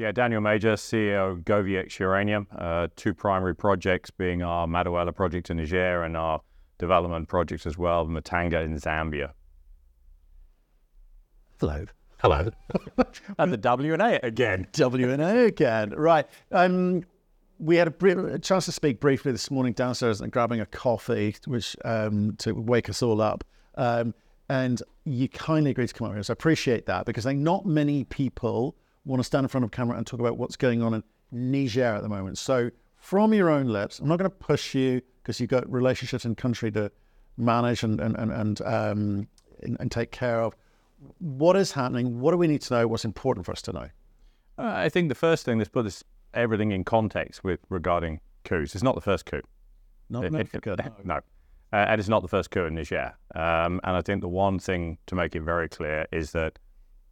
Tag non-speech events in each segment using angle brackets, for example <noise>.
Yeah, Daniel Major, CEO of GoviEx Uranium. Uh, two primary projects being our Madaouela project in Niger and our development projects as well, Muntanga in Zambia. Hello. Hello. <laughs> and the WNA again. <laughs> WNA again. Right. Um, we had a, br- a, chance to speak briefly this morning downstairs and grabbing a coffee, which um, to wake us all up. Um, and you kindly agreed to come up here. So I appreciate that because I think not many people want to stand in front of camera and talk about what's going on in Niger at the moment. So from your own lips, I'm not going to push you because you've got relationships in country to manage and and and and, um, and, and take care of. What is happening? What do we need to know? What's important for us to know? Uh, I think the first thing is put this everything in context with regarding coups. It's not the first coup. Not It- in it- Africa, no. no. Uh, and it's not the first coup in Niger. Um, and I think the one thing to make it very clear is that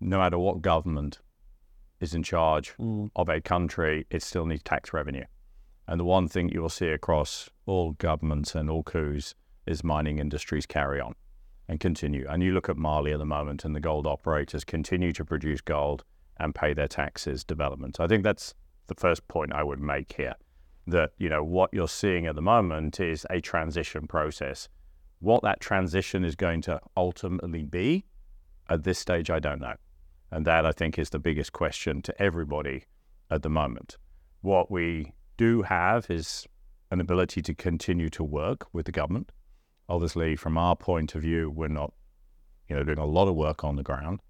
no matter what government is in charge Mm. of a country, it still needs tax revenue. And the one thing you will see across all governments and all coups is mining industries carry on and continue. And you look at Mali at the moment, and the gold operators continue to produce gold and pay their taxes development. I think that's the first point I would make here. That you know what you're seeing at the moment is a transition process. What that transition is going to ultimately be, at this stage, I don't know. And that I think is the biggest question to everybody at the moment. What we do have is an ability to continue to work with the government. Obviously, from our point of view, we're not, you know, doing a lot of work on the ground,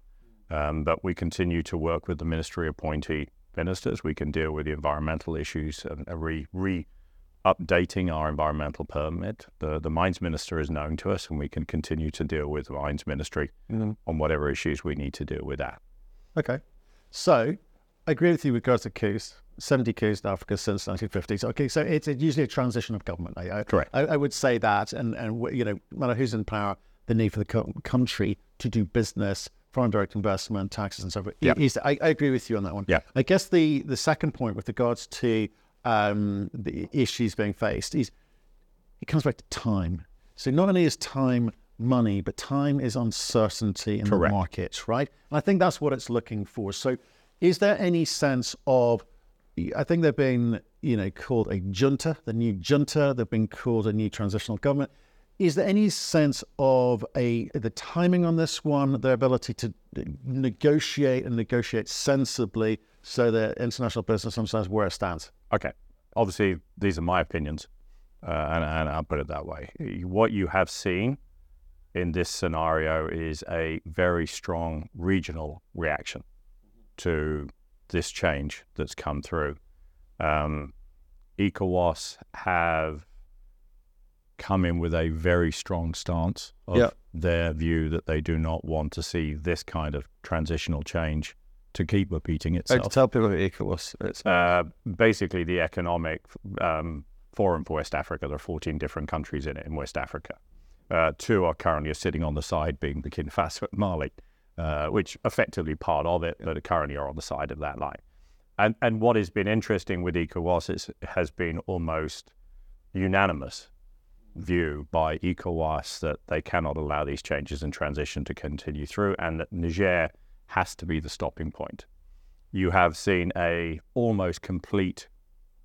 um, but we continue to work with the ministry appointee ministers. We can deal with the environmental issues and re, re updating our environmental permit. The the mines minister is known to us, and we can continue to deal with the mines ministry Mm-hmm. on whatever issues we need to deal with that. Okay. So I agree with you with regards to coups. 70 coups in Africa since 1950s. Okay, so it's a, usually a transition of government. I, I, Correct. I, I would say that, and and you know, no matter who's in power, the need for the co- country to do business, foreign direct investment, taxes, and so forth. Yeah. is- I, I agree with you on that one. Yeah. I guess the the second point with regards to um, the issues being faced is it comes back to time. So not only is time money, but time is uncertainty in Correct. the market, right? And I think that's what it's looking for. So is there any sense of I think they've been, you know, called a junta, the new junta, they've been called a new transitional government. Is there any sense of a the timing on this one, their ability to negotiate and negotiate sensibly so that international business understands where it stands? Okay. Obviously, these are my opinions, uh, and, and I'll put it that way. What you have seen in this scenario is a very strong regional reaction to this change that's come through. Um, ECOWAS have come in with a very strong stance of Yeah. their view that they do not want to see this kind of transitional change to keep repeating itself tell people what ECOWAS is. uh, basically the economic um, forum for West Africa. There are 14 different countries in it in West Africa. Uh, two are currently sitting on the side, being Burkina Faso and <laughs> Mali, uh, which effectively part of it, but currently are on the side of that line. And and what has been interesting with ECOWAS is, has been almost unanimous view by ECOWAS that they cannot allow these changes and transition to continue through, and that Niger has to be the stopping point you have seen a almost complete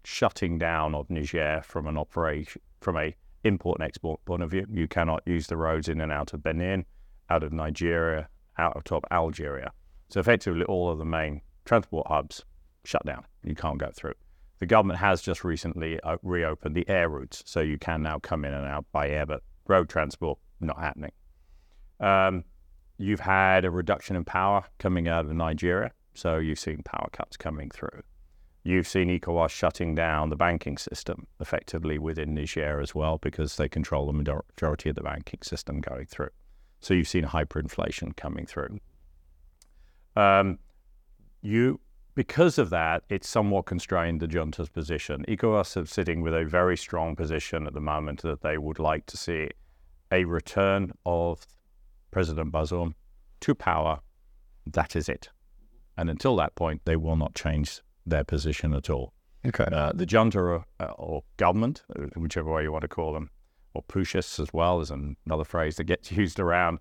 shutting down of Niger from an operation from a import and export point of view. You cannot use the roads in and out of Benin, out of Nigeria, out of top Algeria. So effectively, all of the main transport hubs shut down. You can't go through. The government has just recently uh, reopened the air routes, so you can now come in and out by air, but road transport not happening. Um, you've had a reduction in power coming out of Nigeria, so you've seen power cuts coming through. You've seen ECOWAS shutting down the banking system effectively within Niger as well because they control the majority of the banking system going through. So you've seen hyperinflation coming through. Um, you, because of that, it's somewhat constrained the junta's position. ECOWAS are sitting with a very strong position at the moment that they would like to see a return of President Bazoum to power. That is it. And until that point, they will not change their position at all. Okay. Uh, the junta or, uh, or government, uh, whichever way you want to call them, or putschists as well is another phrase that gets <laughs> used around,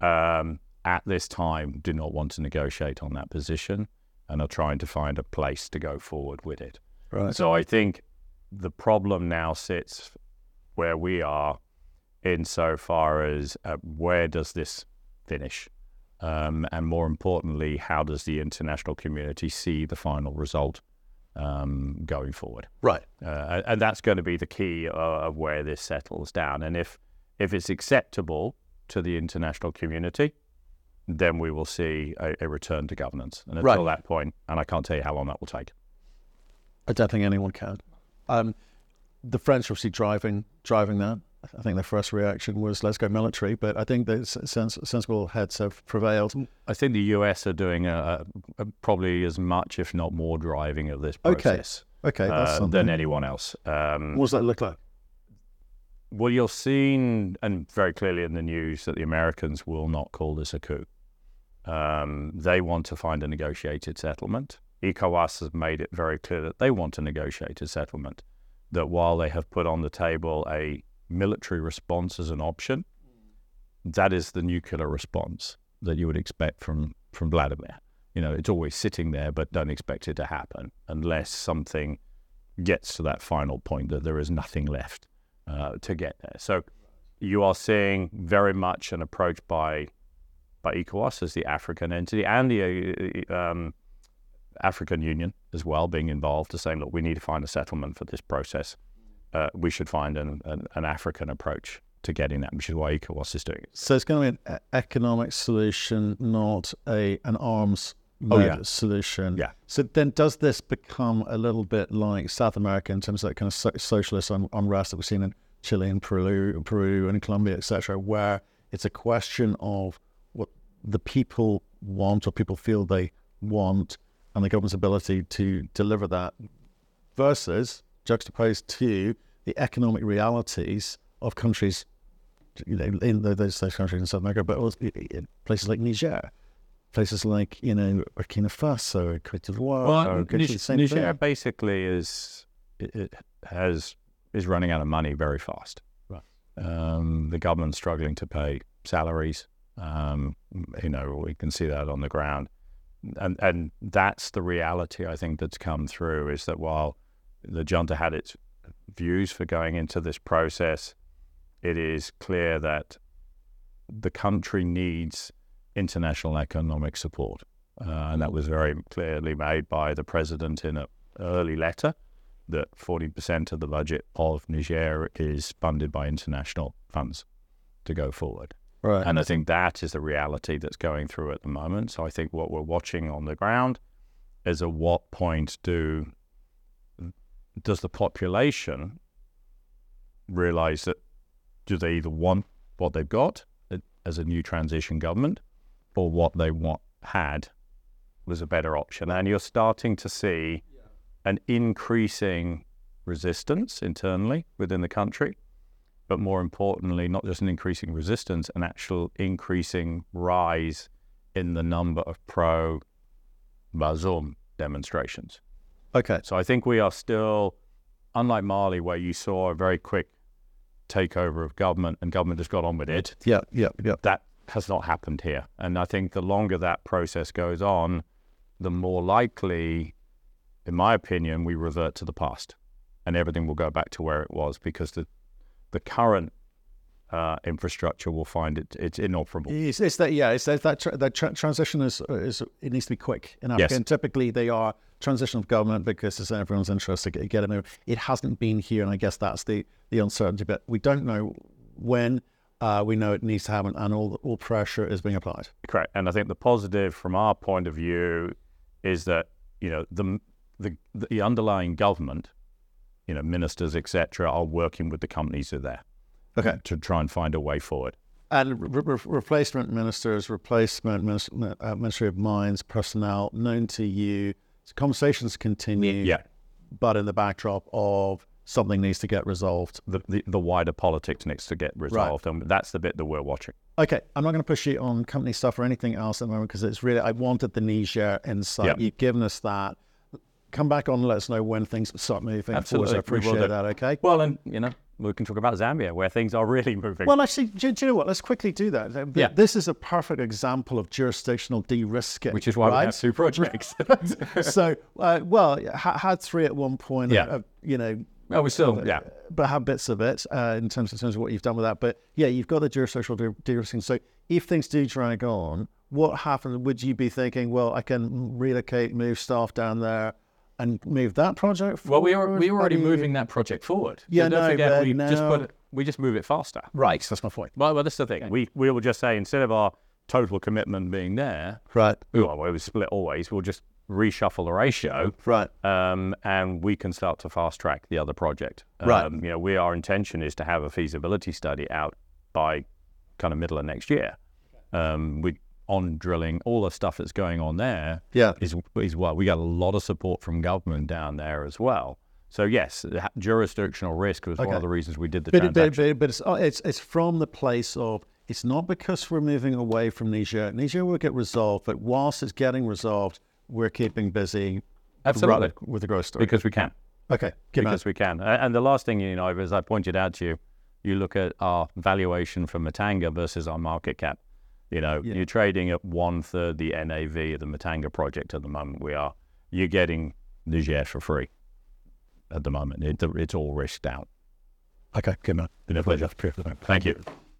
um, at this time do not want to negotiate on that position. and are trying to find a place to go forward with it. Right. So I think the problem now sits where we are insofar as uh, where does this finish? Um, and more importantly, how does the international community see the final result um, going forward? Right. Uh, and that's going to be the key of, of where this settles down. And if if it's acceptable to the international community, then we will see a, a return to governance. And until Right. that point, and I can't tell you how long that will take. I don't think anyone can. Um, the French are obviously driving driving that. I think the first reaction was let's go military, but I think the sens- sensible heads have prevailed. I think the US are doing a, a, probably as much, if not more, driving of this process Okay, that's uh, than anyone else. Um, what does that look like? Well, you're seeing, and very clearly in the news, that the Americans will not call this a coup. Um, they want to find a negotiated settlement. ECOWAS has made it very clear that they want to negotiate a negotiated settlement. That while they have put on the table a military response as an option, that is the nuclear response that you would expect from from Vladimir. You know, it's always sitting there, but don't expect it to happen unless something gets to that final point that there is nothing left uh, to get there. So you are seeing very much an approach by by ECOWAS as the African entity and the uh, um, African Union as well being involved to saying, look, we need to find a settlement for this process. Uh, we should find an, an, an African approach to getting that, which is why ECOWAS is doing it. So it's going to be an economic solution, not a an arms Oh, yeah. solution. Yeah. So then, does this become a little bit like South America in terms of that kind of so- socialist un- unrest that we've seen in Chile and Peru, Peru and Colombia, etc., where it's a question of what the people want or people feel they want, and the government's ability to deliver that, versus juxtaposed to the economic realities of countries you know, in those, those countries in South America, but also i- i- places like Niger, places like you know Burkina Faso, Cote d'Ivoire. Well, are going the same Niger thing. basically is it, it has is running out of money very fast. Right. Um, the government's struggling to pay salaries. Um, you know, we can see that on the ground, and and that's the reality I think that's come through is that while the junta had its views for going into this process, it is clear that the country needs international economic support. Uh, and that was very clearly made by the president in an early letter that 40% of the budget of Niger is funded by international funds to go forward. Right. And I think that is the reality that's going through at the moment. So I think what we're watching on the ground is at what point do does the population realize that do they either want what they've got uh, as a new transition government or what they want had was a better option. And you're starting to see an increasing resistance internally within the country, but more importantly, not just an increasing resistance, an actual increasing rise in the number of pro Bazoum demonstrations. Okay. So I think we are still, unlike Mali, where you saw a very quick takeover of government and government just got on with it Yeah. Yeah. Yeah. that has not happened here. And I think the longer that process goes on, the more likely, in my opinion, we revert to the past and everything will go back to where it was because the the current uh, infrastructure will find it it's inoperable. It's, it's that yeah. It's that that, tra- that tra- transition is is it needs to be quick in Africa. Yes. And typically they are transition of government because it's in everyone's interest to get, get it. It hasn't been here, and I guess that's the the uncertainty. But we don't know when. Uh, we know it needs to happen, and all all pressure is being applied. Correct. And I think the positive from our point of view is that you know the the, the underlying government, you know, ministers etc., are working with the companies that are there Okay. to try and find a way forward. And re- re- replacement ministers, replacement uh, Ministry of Mines personnel known to you. Conversations continue, Yeah. but in the backdrop of something needs to get resolved. the, the, the wider politics needs to get resolved, and that's the bit that we're watching. Okay, I'm not going to push you on company stuff or anything else at the moment because it's really I wanted the Niger insight. Yeah. You've given us that. Come back on and let us know when things start moving Absolutely, forward. I we appreciate that. Okay. Well, and you know, we can talk about Zambia where things are really moving. Well, actually, do, do you know what? Let's quickly do that. Uh, Yeah. This is a perfect example of jurisdictional de-risking. which is why we right? have two projects. <laughs> so, uh, well, ha- had three at one point. Yeah. uh, you know, well, we still, yeah. but have bits of it uh, in terms in terms of what you've done with that. But yeah, you've got the jurisdictional de- de-risking. So, if things do drag on, what happens? Would you be thinking, well, I can relocate, move staff down there, and move that project? forward. Well, we are we were already do you- moving that project forward. Yeah, so don't no, forget but we just put it, we just move it faster. Right, that's my point. Well, well, that's the thing. We we will just say instead of our total commitment being there, Right, well, we was split always. We'll just reshuffle the ratio, right, um, and we can start to fast track the other project. Right. Um, you know, we our intention is to have a feasibility study out by kind of middle of next year. Um, we on drilling all the stuff that's going on there yeah. is is well. We got a lot of support from government down there as well. So yes, the jurisdictional risk was one of the reasons we did the But, transaction. but, but, but it's, oh, it's it's from the place of it's not because we're moving away from Niger. Niger will get resolved, but whilst it's getting resolved, we're keeping busy. Absolutely. with the growth story. because we can. okay, good man. because we can. And the last thing you know, as I pointed out to you, you look at our valuation for Muntanga versus our market cap. You know, Yeah. you're trading at one third the NAV of the Muntanga project at the moment. We are. You're getting Niger for free at the moment. It, it's all risked out. Okay, good man. Been a pleasure. Thank you.